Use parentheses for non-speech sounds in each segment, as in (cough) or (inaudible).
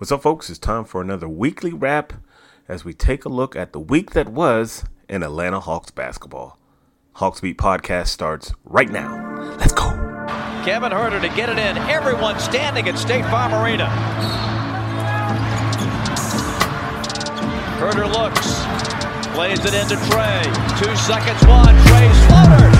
What's up, folks? It's time for another weekly wrap as we take a look at the week that was in Atlanta Hawks basketball. Hawks Beat podcast starts right now. Let's go. Kevin Huerter to get it in. Everyone standing at State Farm Arena. Huerter looks, plays it into Trae. Two seconds, one. Trae's floater.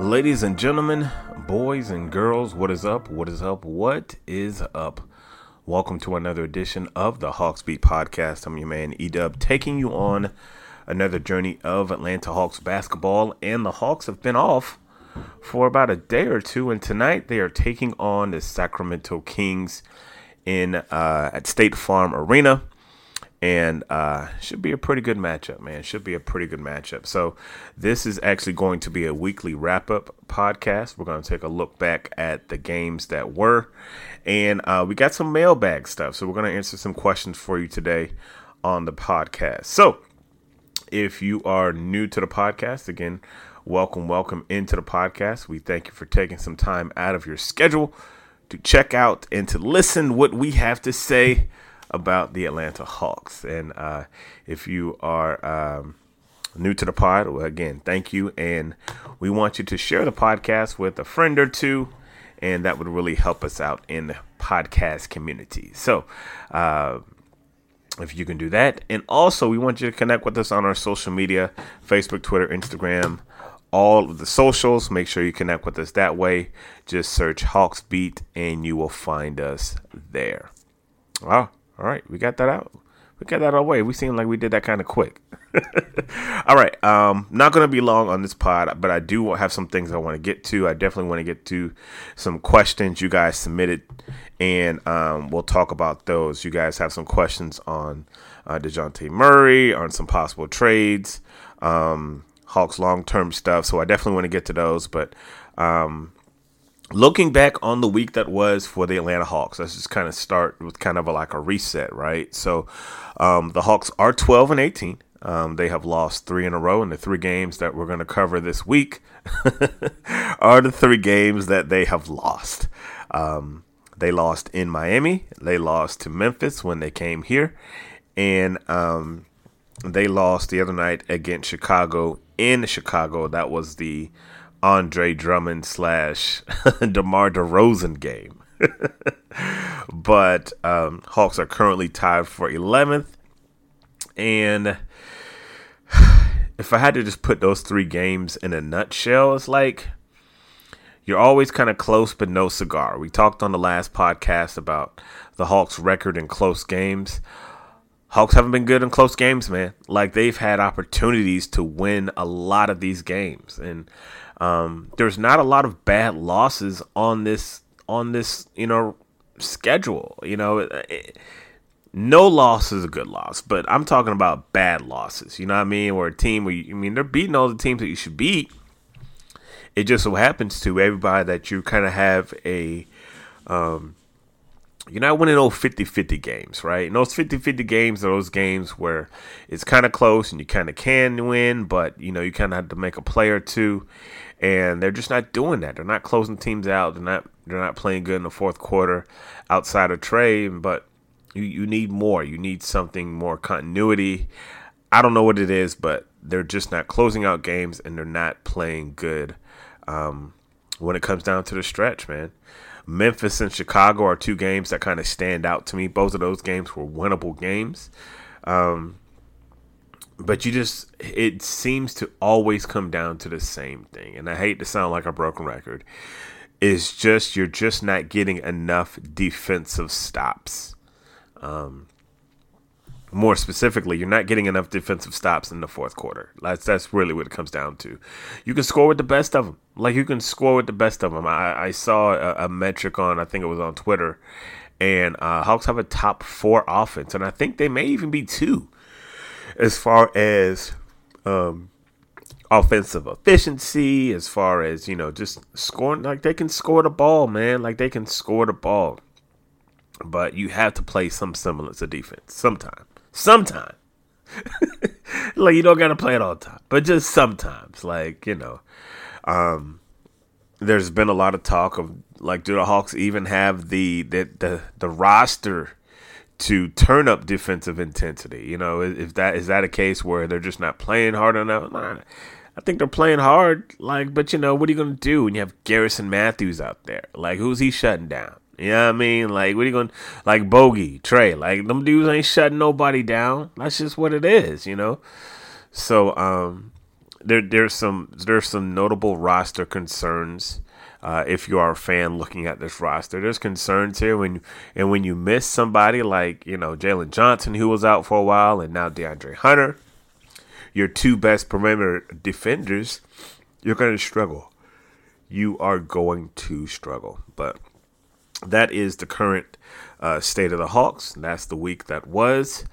Ladies and gentlemen, boys and girls, what is up? What is up? What is up? Welcome to another edition of the Hawks Beat podcast. I'm your man E-dub, taking you on another journey of Atlanta Hawks basketball. And the Hawks have been off for about a day or two, and tonight they are taking on the Sacramento Kings in uh, at State Farm Arena and uh, should be a pretty good matchup, man. Should be a pretty good matchup. So, this is actually going to be a weekly wrap up podcast. We're going to take a look back at the games that were, and uh, we got some mailbag stuff. So, we're going to answer some questions for you today on the podcast. So, if you are new to the podcast, again, welcome, welcome into the podcast. We thank you for taking some time out of your schedule to check out and to listen what we have to say about the Atlanta Hawks. And uh, if you are um, new to the pod, well, again, thank you. And we want you to share the podcast with a friend or two, and that would really help us out in the podcast community. So, uh, if you can do that. And also, we want you to connect with us on our social media Facebook, Twitter, Instagram, all of the socials. Make sure you connect with us that way. Just search Hawks Beat and you will find us there. Wow. All right. We got that out. We got that out way. We seem like we did that kind of quick. (laughs) all right. Um, not going to be long on this pod, but I do have some things I want to get to. I definitely want to get to some questions you guys submitted, and um, we'll talk about those. You guys have some questions on uh, Dejounte Murray, on some possible trades, um, Hawks long term stuff. So I definitely want to get to those. But um, looking back on the week that was for the Atlanta Hawks, let's just kind of start with kind of a, like a reset, right? So um, the Hawks are 12 and 18. Um, they have lost three in a row, and the three games that we're going to cover this week (laughs) are the three games that they have lost. Um, they lost in Miami, they lost to Memphis when they came here, and um, they lost the other night against Chicago in Chicago. That was the Andre Drummond slash (laughs) DeMar DeRozan game. (laughs) but um, Hawks are currently tied for 11th And (sighs) if I had to just put those three games in a nutshell, it's like you're always kind of close, but no cigar. We talked on the last podcast about the Hawks' record in close games. Hawks haven't been good in close games, man. Like they've had opportunities to win a lot of these games, and um, there's not a lot of bad losses on this on this you know schedule. You know, it, no loss is a good loss, but I'm talking about bad losses. You know what I mean? Where a team where you, I mean they're beating all the teams that you should beat. It just so happens to everybody that you kind of have a um, you're not winning those 50-50 games, right? And those 50-50 games are those games where it's kind of close and you kind of can win, but you know you kind of have to make a play or two, and they're just not doing that. They're not closing teams out. They're not they're not playing good in the fourth quarter outside of Trae, but you, you need more. You need something more continuity. I don't know what it is, but they're just not closing out games and they're not playing good um, when it comes down to the stretch, man. Memphis and Chicago are two games that kind of stand out to me. Both of those games were winnable games. Um, but you just, it seems to always come down to the same thing. And I hate to sound like a broken record. It's just, you're just not getting enough defensive stops. Um, more specifically, you're not getting enough defensive stops in the fourth quarter. That's that's really what it comes down to. You can score with the best of them. Like you can score with the best of them. I, I saw a, a metric on, I think it was on Twitter, and uh, Hawks have a top four offense, and I think they may even be two, as far as um, offensive efficiency, as far as you know, just scoring. Like they can score the ball, man. Like they can score the ball but you have to play some semblance of defense sometime. Sometime. (laughs) like you don't gotta play it all the time, but just sometimes. Like you know, um, there's been a lot of talk of like, do the Hawks even have the the the, the roster to turn up defensive intensity? You know, if that is that a case where they're just not playing hard enough? Nah, I think they're playing hard. Like, but you know, what are you gonna do when you have Garrison Matthews out there? Like, who's he shutting down? You know what I mean? Like, what are you going to, like, Bogi, Trae? like, them dudes ain't shutting nobody down. That's just what it is, you know? So, um, there, there's some, there's some notable roster concerns. Uh, if you are a fan looking at this roster, there's concerns here when, and when you miss somebody like, you know, Jalen Johnson, who was out for a while, and now DeAndre Hunter, your two best perimeter defenders, you're going to struggle. You are going to struggle. But that is the current uh, state of the Hawks. That's the week that was.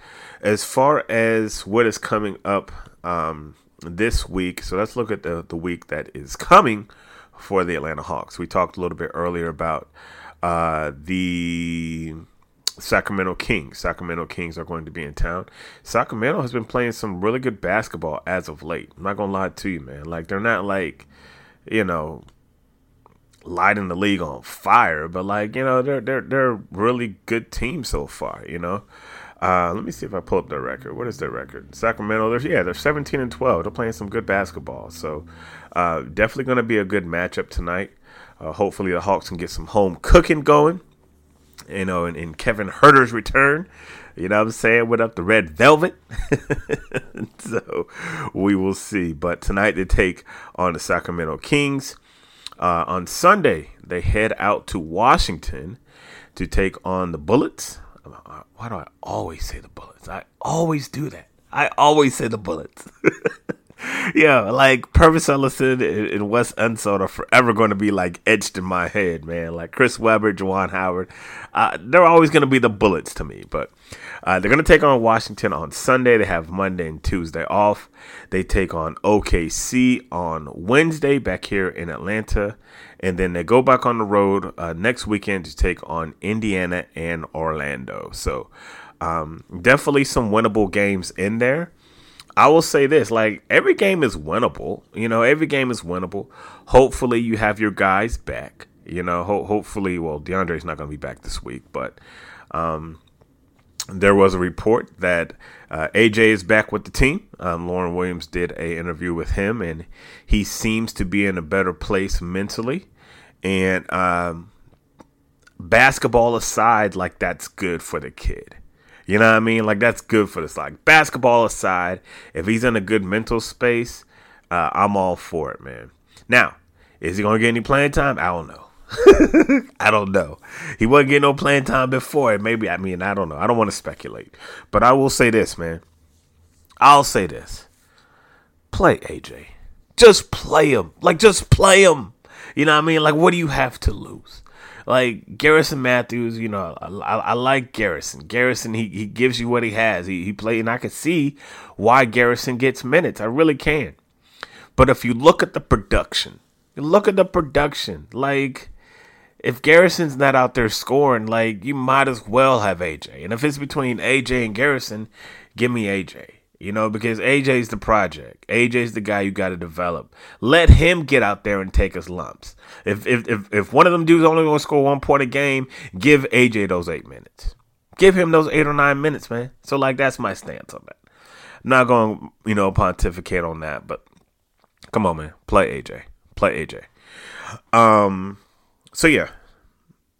As far as what is coming up um, this week, so let's look at the, the week that is coming for the Atlanta Hawks. We talked a little bit earlier about uh, the Sacramento Kings. Sacramento Kings are going to be in town. Sacramento has been playing some really good basketball as of late. I'm not gonna lie to you, man. Like they're not like, you know, lighting the league on fire, but like you know they're they're they're a really good team so far. You know, uh, let me see if I pull up their record. What is their record? Sacramento, they're, yeah, they're 17 and 12. They're playing some good basketball, so uh, definitely going to be a good matchup tonight. Uh, hopefully the Hawks can get some home cooking going. You know, and, Kevin Huerter's return. You know what I'm saying? With up the red velvet. (laughs) so we will see. But tonight they take on the Sacramento Kings. Uh, on Sunday, they head out to Washington to take on the Bullets. Why do I always say the Bullets? I always do that. I always say the Bullets. (laughs) (laughs) yeah, like Pervis Ellison and Wes Unseld are forever going to be like etched in my head, man. Like Chris Webber, Juwan Howard, uh, they're always going to be the Bullets to me. But uh, they're going to take on Washington on Sunday. They have Monday and Tuesday off. They take on OKC on Wednesday back here in Atlanta. And then they go back on the road uh, next weekend to take on Indiana and Orlando. So um, definitely some winnable games in there. I will say this like every game is winnable. You know, every game is winnable. Hopefully, you have your guys back. You know, ho- hopefully, well, DeAndre's not going to be back this week, but um, there was a report that uh, AJ is back with the team. Um, Lauren Williams did a interview with him, and he seems to be in a better place mentally. And um, basketball aside, like that's good for the kid. You know what I mean? Like that's good for this. Like basketball aside, if he's in a good mental space, uh, I'm all for it, man. Now, is he gonna get any playing time? I don't know. (laughs) I don't know. He wasn't getting no playing time before. Maybe I mean I don't know. I don't want to speculate, but I will say this, man. I'll say this: play AJ. Just play him. Like just play him. You know what I mean? Like what do you have to lose? Like Garrison Matthews, you know, I, I, I, like Garrison. Garrison, he, he gives you what he has. He, he played, and I can see why Garrison gets minutes. I really can. But if you look at the production, look at the production. Like, if Garrison's not out there scoring, like, you might as well have AJ. And if it's between AJ and Garrison, give me AJ. You know, because AJ's the project. AJ's the guy you got to develop. Let him get out there and take his lumps. If if if, if one of them dudes only going to score one point a game, give AJ those eight minutes. Give him those eight or nine minutes, man. So like that's my stance on that. I'm not going, to you know, pontificate on that, but come on, man, play AJ, play AJ. Um, so yeah,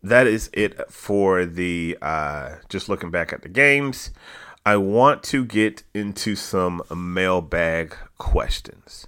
that is it for the uh, just looking back at the games. I want to get into some mailbag questions.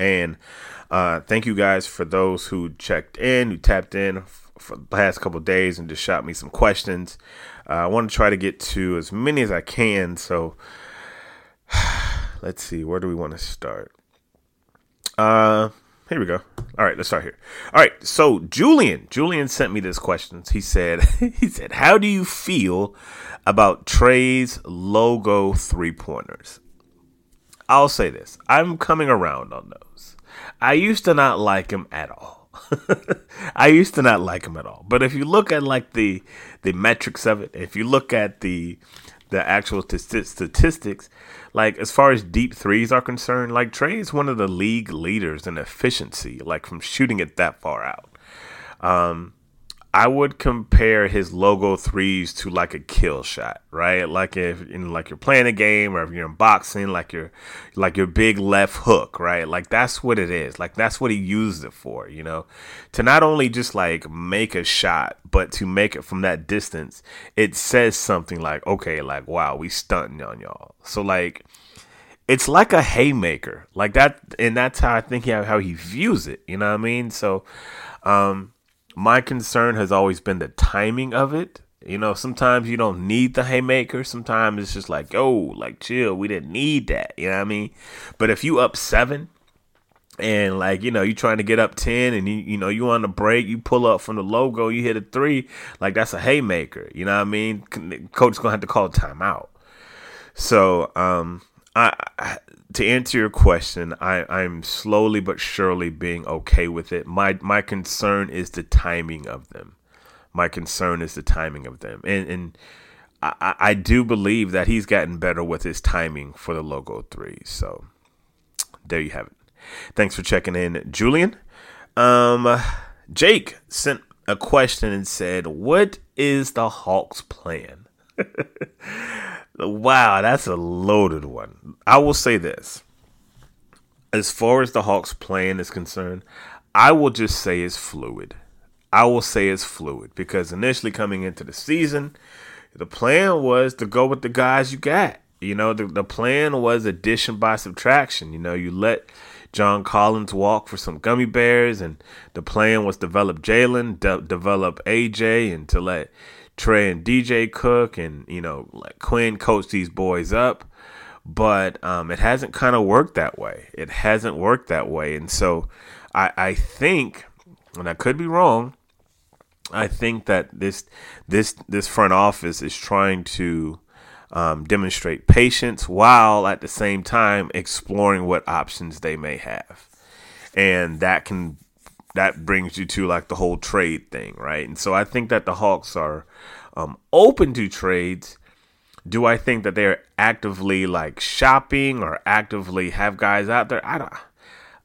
And uh, thank you guys for those who checked in, who tapped in for the past couple days and just shot me some questions. Uh, I want to try to get to as many as I can. So (sighs) let's see, where do we want to start? Uh, here we go. All right, let's start here. All right, so Julian, Julian sent me this question. He said, (laughs) he said, how do you feel about Trae's logo three pointers? I'll say this: I'm coming around on those. I used to not like him at all. (laughs) I used to not like him at all. But if you look at like the the metrics of it, if you look at the the actual t- statistics, like as far as deep threes are concerned, like Trae is one of the league leaders in efficiency, like from shooting it that far out. Um, I would compare his logo threes to like a kill shot, right? Like if you know, like you're playing a game or if you're in boxing, like your like your big left hook, right? Like that's what it is. Like that's what he used it for, you know, to not only just like make a shot, but to make it from that distance. It says something like, okay, like wow, we stunting on y'all. So like it's like a haymaker, like that, and that's how I think how he views it. You know what I mean? So, um my concern has always been the timing of it. You know, sometimes you don't need the haymaker. Sometimes it's just like, oh, like chill. We didn't need that. You know what I mean? But if you up seven and like, you know, you're trying to get up 10 and you, you know, you on the break, you pull up from the logo, you hit a three, like that's a haymaker. You know what I mean? Coach's to have to call timeout. So, um, I to answer your question, I'm slowly but surely being okay with it. My my concern is the timing of them. My concern is the timing of them, and and I, I do believe that he's gotten better with his timing for the logo three. So there you have it. Thanks for checking in, Julian. Um, Jake sent a question and said, "What is the Hawks' plan?" (laughs) Wow, that's a loaded one. I will say this. As far as the Hawks plan is concerned, I will just say it's fluid. I will say it's fluid because initially coming into the season, the plan was to go with the guys you got. You know, the, the plan was addition by subtraction. You know, you let John Collins walk for some gummy bears, and the plan was develop Jalen, de- develop AJ, and to let Trae and DJ Cook and you know let Quin coach these boys up, but um, it hasn't kind of worked that way. It hasn't worked that way, and so I, I think, and I could be wrong. I think that this this this front office is trying to um, demonstrate patience while at the same time exploring what options they may have, and that can that brings you to like the whole trade thing, right? And so I think that the Hawks are um, open to trades. Do I think that they're actively like shopping or actively have guys out there? I don't.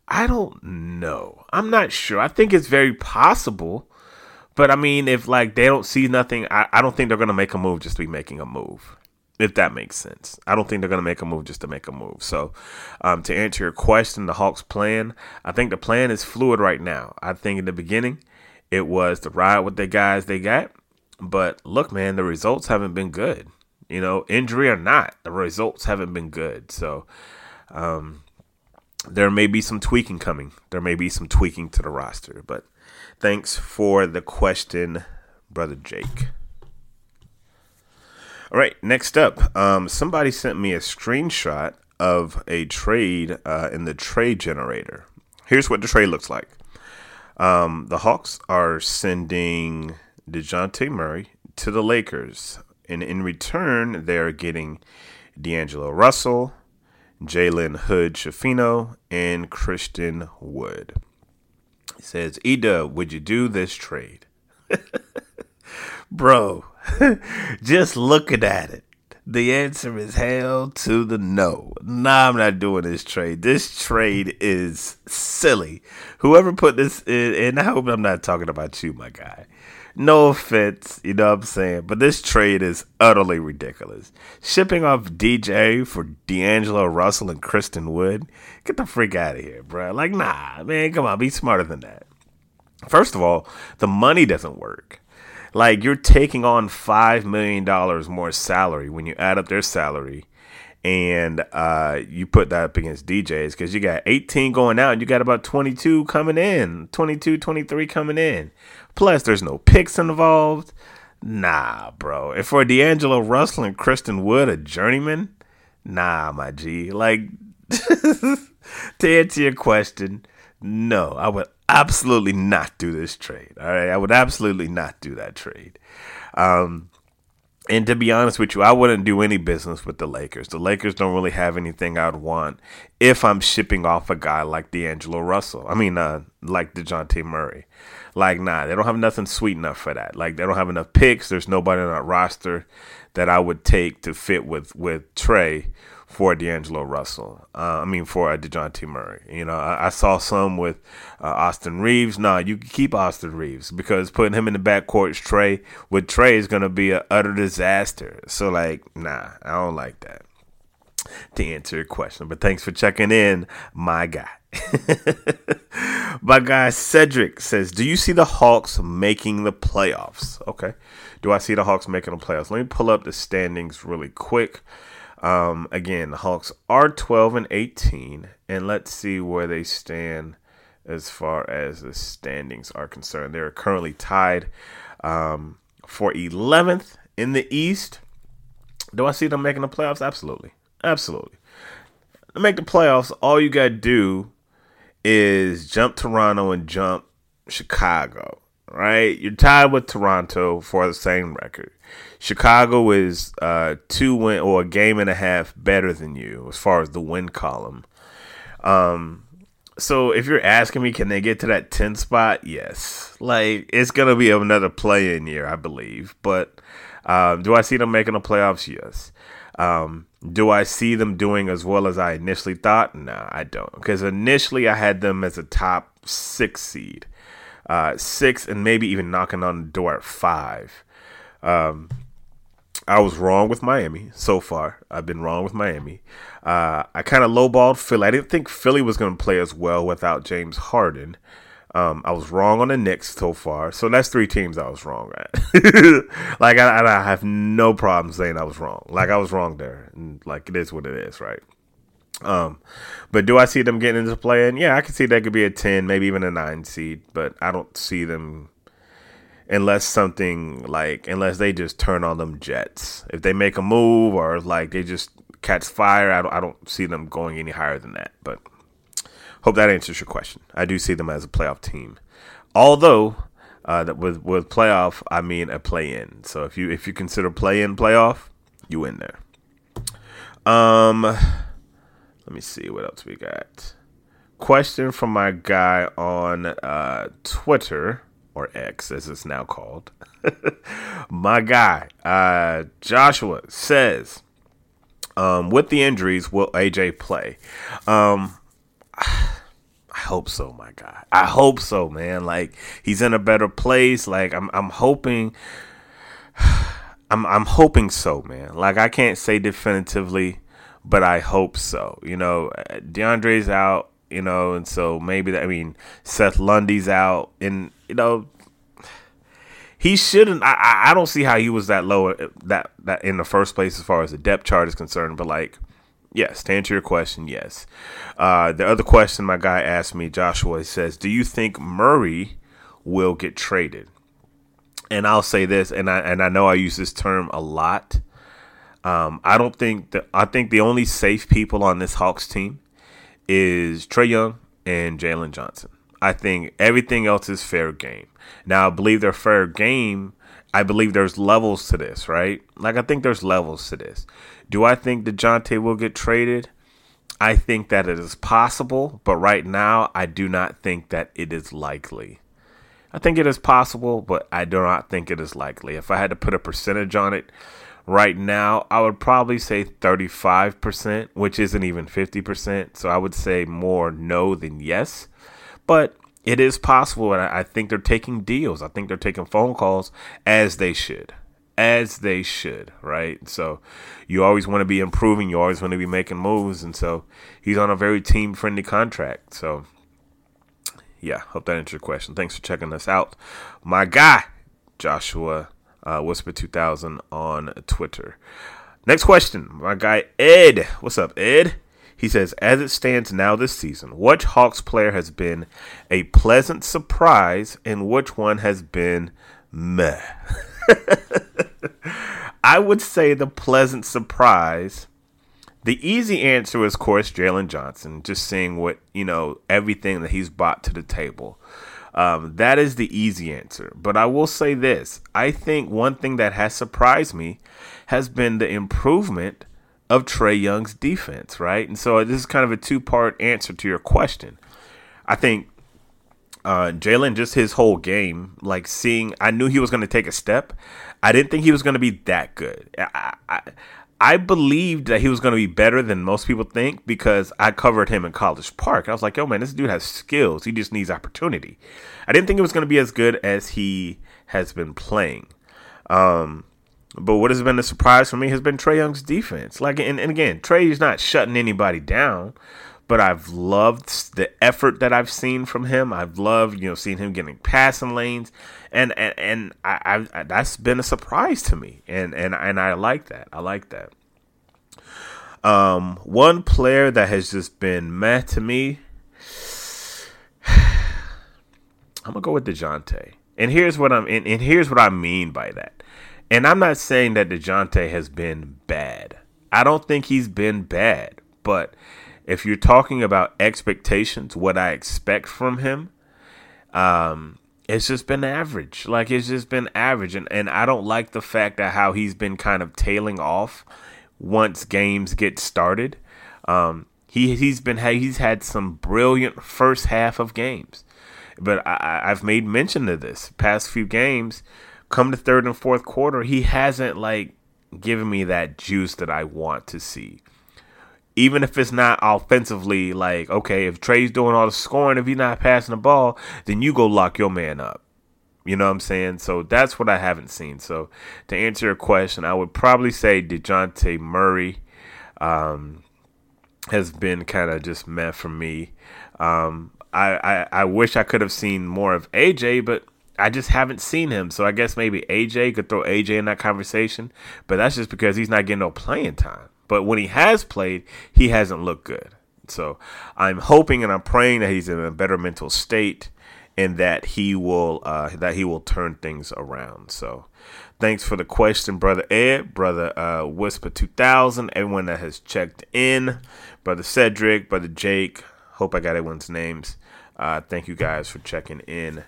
I don't know. I'm not sure. I think it's very possible. But I mean, if like they don't see nothing, I, I don't think they're gonna make a move just to be making a move. If that makes sense, I don't think they're gonna make a move just to make a move. So, um, to answer your question, the Hawks' plan, I think the plan is fluid right now. I think in the beginning, it was to ride with the guys they got, but look, man, the results haven't been good. You know, injury or not, the results haven't been good. So, um, there may be some tweaking coming. There may be some tweaking to the roster, but thanks for the question, brother Jake. All right, next up, um, somebody sent me a screenshot of a trade uh, in the trade generator. Here's what the trade looks like. Um, the Hawks are sending Dejounte Murray to the Lakers, and in return, they're getting D'Angelo Russell, Jalen Hood Schifino, and Christian Wood. He says, Ida, would you do this trade? (laughs) Bro, (laughs) just looking at it, the answer is hell to the no. Nah, I'm not doing this trade. This trade is silly. Whoever put this in, and I hope I'm not talking about you, my guy. No offense, you know what I'm saying? But this trade is utterly ridiculous. Shipping off DJ for D'Angelo Russell and Christian Wood? Get the freak out of here, bro. Like, nah, man, come on, be smarter than that. First of all, the money doesn't work. Like, you're taking on $5 million more salary when you add up their salary and uh, you put that up against DJs because you got 18 going out and you got about 22 coming in, 22, 23 coming in. Plus, there's no picks involved. Nah, bro. And for D'Angelo Russell and Christian Wood, a journeyman, nah, my G. Like, (laughs) to answer your question, no, I would absolutely not do this trade. All right, I would absolutely not do that trade. Um, and to be honest with you, I wouldn't do any business with the Lakers. The Lakers don't really have anything I'd want if I'm shipping off a guy like D'Angelo Russell. I mean, uh, like Dejounte Murray. Like, nah, they don't have nothing sweet enough for that. Like, they don't have enough picks. There's nobody on that roster that I would take to fit with, with Trae for D'Angelo Russell. Uh, I mean, for uh, Dejounte Murray. You know, I, I saw some with uh, Austin Reaves. Nah, you can keep Austin Reaves because putting him in the backcourt is Trae. With Trae is going to be an utter disaster. So, like, nah, I don't like that. To answer your question, but thanks for checking in, my guy. (laughs) my guy Cedric says, "Do you see the Hawks making the playoffs?" Okay. Do I see the Hawks making the playoffs? Let me pull up the standings really quick. Um, again, the Hawks are 12 and 18, and let's see where they stand as far as the standings are concerned. They're currently tied um, for 11th in the East. Do I see them making the playoffs? Absolutely. Absolutely. To make the playoffs, all you got to do is jump Toronto and jump Chicago, right? You're tied with Toronto for the same record. Chicago is uh, two win or a game and a half better than you as far as the win column. Um, so if you're asking me, can they get to that 10 spot? Yes. Like it's gonna be another play in year, I believe. But um, do I see them making the playoffs? Yes. Um, do I see them doing as well as I initially thought? No, I don't. Because initially I had them as a top six seed, uh, six, and maybe even knocking on the door at five. Um, I was wrong with Miami so far. I've been wrong with Miami. Uh, I kind of lowballed Philly. I didn't think Philly was going to play as well without James Harden. Um, I was wrong on the Knicks so far. So that's three teams I was wrong at. (laughs) like I, I, have no problem saying I was wrong. Like I was wrong there. And like it is what it is, right? Um, but do I see them getting into play? And yeah, I can see that could be a ten, maybe even a nine seed. But I don't see them unless something like unless they just turn on them jets. If they make a move or like they just catch fire, I don't, I don't see them going any higher than that. But hope that answers your question. I do see them as a playoff team, although uh, that with with playoff I mean a play in. So if you if you consider play in playoff, you in there. Um, let me see what else we got. Question from my guy on uh, Twitter or X as it's now called. (laughs) my guy, uh, Joshua says, um, with the injuries, will AJ play? Um, (sighs) I hope so, my guy. I hope so, man. Like he's in a better place. Like I'm, I'm hoping. (sighs) I'm, I'm hoping so, man. Like I can't say definitively, but I hope so. You know, DeAndre's out you know, and so maybe that, I mean Seth Lundy's out, and you know he shouldn't. I I don't see how he was that low that that in the first place as far as the depth chart is concerned. But like, yes, to answer your question, yes. Uh, the other question my guy asked me, Joshua, says, "Do you think Murray will get traded?" And I'll say this, and I and I know I use this term a lot. Um, I don't think that I think the only safe people on this Hawks team is Trae Young and Jalen Johnson. I think everything else is fair game. Now, I believe they're fair game. I believe there's levels to this, right? Like, I think there's levels to this. Do I think Dejounte will get traded? I think that it is possible, but right now, I do not think that it is likely. I think it is possible, but I do not think it is likely. If I had to put a percentage on it, right now, I would probably say 35%, which isn't even 50%. So I would say more no than yes. But it is possible, and I think they're taking deals. I think they're taking phone calls as they should. As they should, right? So you always want to be improving. You always want to be making moves. And so he's on a very team friendly contract. So, yeah, hope that answers your question. Thanks for checking us out. My guy, Joshua uh, Whisper 2000 on Twitter. Next question, my guy Ed. What's up, Ed? He says, as it stands now this season, which Hawks player has been a pleasant surprise and which one has been meh? (laughs) I would say the pleasant surprise. The easy answer is, of course, Jalen Johnson, just seeing what, you know, everything that he's brought to the table. Um, that is the easy answer. But I will say this I think one thing that has surprised me has been the improvement of Trae Young's defense, right? And so this is kind of a two part answer to your question. I think uh, Jalen, just his whole game, like seeing, I knew he was going to take a step. I didn't think he was going to be that good. I, I, I believed that he was going to be better than most people think because I covered him in College Park. I was like, yo, man, this dude has skills. He just needs opportunity. I didn't think it was going to be as good as he has been playing. Um, but what has been a surprise for me has been Trae Young's defense. Like, and, and again, is not shutting anybody down, but I've loved the effort that I've seen from him. I've loved, you know, seeing him getting passing lanes, and and, and I, I that's been a surprise to me, and and and I like that. I like that. Um, one player that has just been meh to me. (sighs) I'm gonna go with Dejounte, and here's what I'm and, and here's what I mean by that. And I'm not saying that Dejounte has been bad. I don't think he's been bad, but if you're talking about expectations, what I expect from him, um, it's just been average. Like it's just been average, and and I don't like the fact that how he's been kind of tailing off once games get started. Um, he he's been he's had some brilliant first half of games, but I, I've made mention of this past few games. Come to third and fourth quarter, he hasn't like given me that juice that I want to see even if it's not offensively, like, okay, if Trae's doing all the scoring, if he's not passing the ball, then you go lock your man up. You know what I'm saying? So that's what I haven't seen. So to answer your question, I would probably say Dejounte Murray um, has been kind of just met for me. Um, I, I, I wish I could have seen more of AJ, but I just haven't seen him. So I guess maybe AJ could throw AJ in that conversation, but that's just because he's not getting no playing time. But when he has played, he hasn't looked good. So I'm hoping and I'm praying that he's in a better mental state and that he will uh, that he will turn things around. So, thanks for the question, brother Ed, brother uh, Whisper two thousand, everyone that has checked in, brother Cedric, brother Jake. Hope I got everyone's names. Uh, thank you guys for checking in,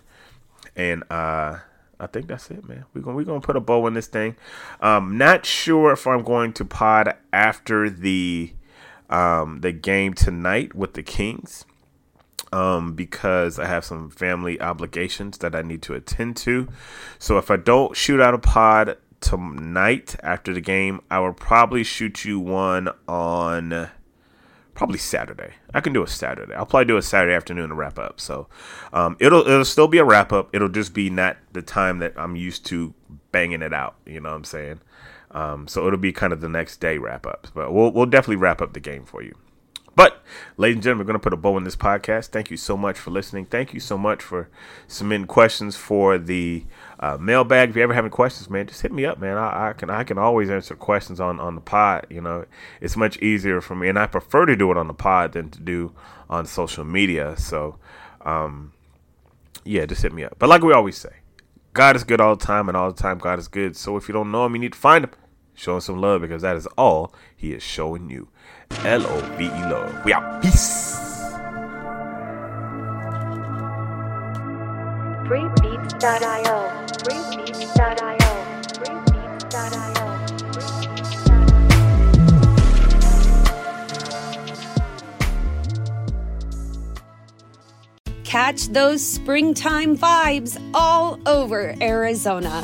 and uh, I think that's it, man. We're gonna we're gonna put a bow in this thing. Um, not sure if I'm going to pod after the um, the game tonight with the Kings um, because I have some family obligations that I need to attend to. So if I don't shoot out a pod tonight after the game, I will probably shoot you one on probably Saturday. I can do a Saturday. I'll probably do a Saturday afternoon to wrap up. So um, it'll it'll still be a wrap up. It'll just be not the time that I'm used to banging it out. You know what I'm saying? Um, so it'll be kind of the next day wrap up. But we'll we'll definitely wrap up the game for you. But, ladies and gentlemen, we're going to put a bow in this podcast. Thank you so much for listening. Thank you so much for submitting questions for the uh, mailbag. If you ever have any questions, man, just hit me up, man. I, I, can I can always answer questions on, on the pod. You know, it's much easier for me, and I prefer to do it on the pod than to do on social media. So, um, yeah, just hit me up. But like we always say, God is good all the time, and all the time God is good. So if you don't know Him, you need to find Him. Show Him some love because that is all He is showing you. L O V E love. We out. Peace. Freebeats.io. Freebeats.io. Freebeats.io. Catch those springtime vibes all over Arizona.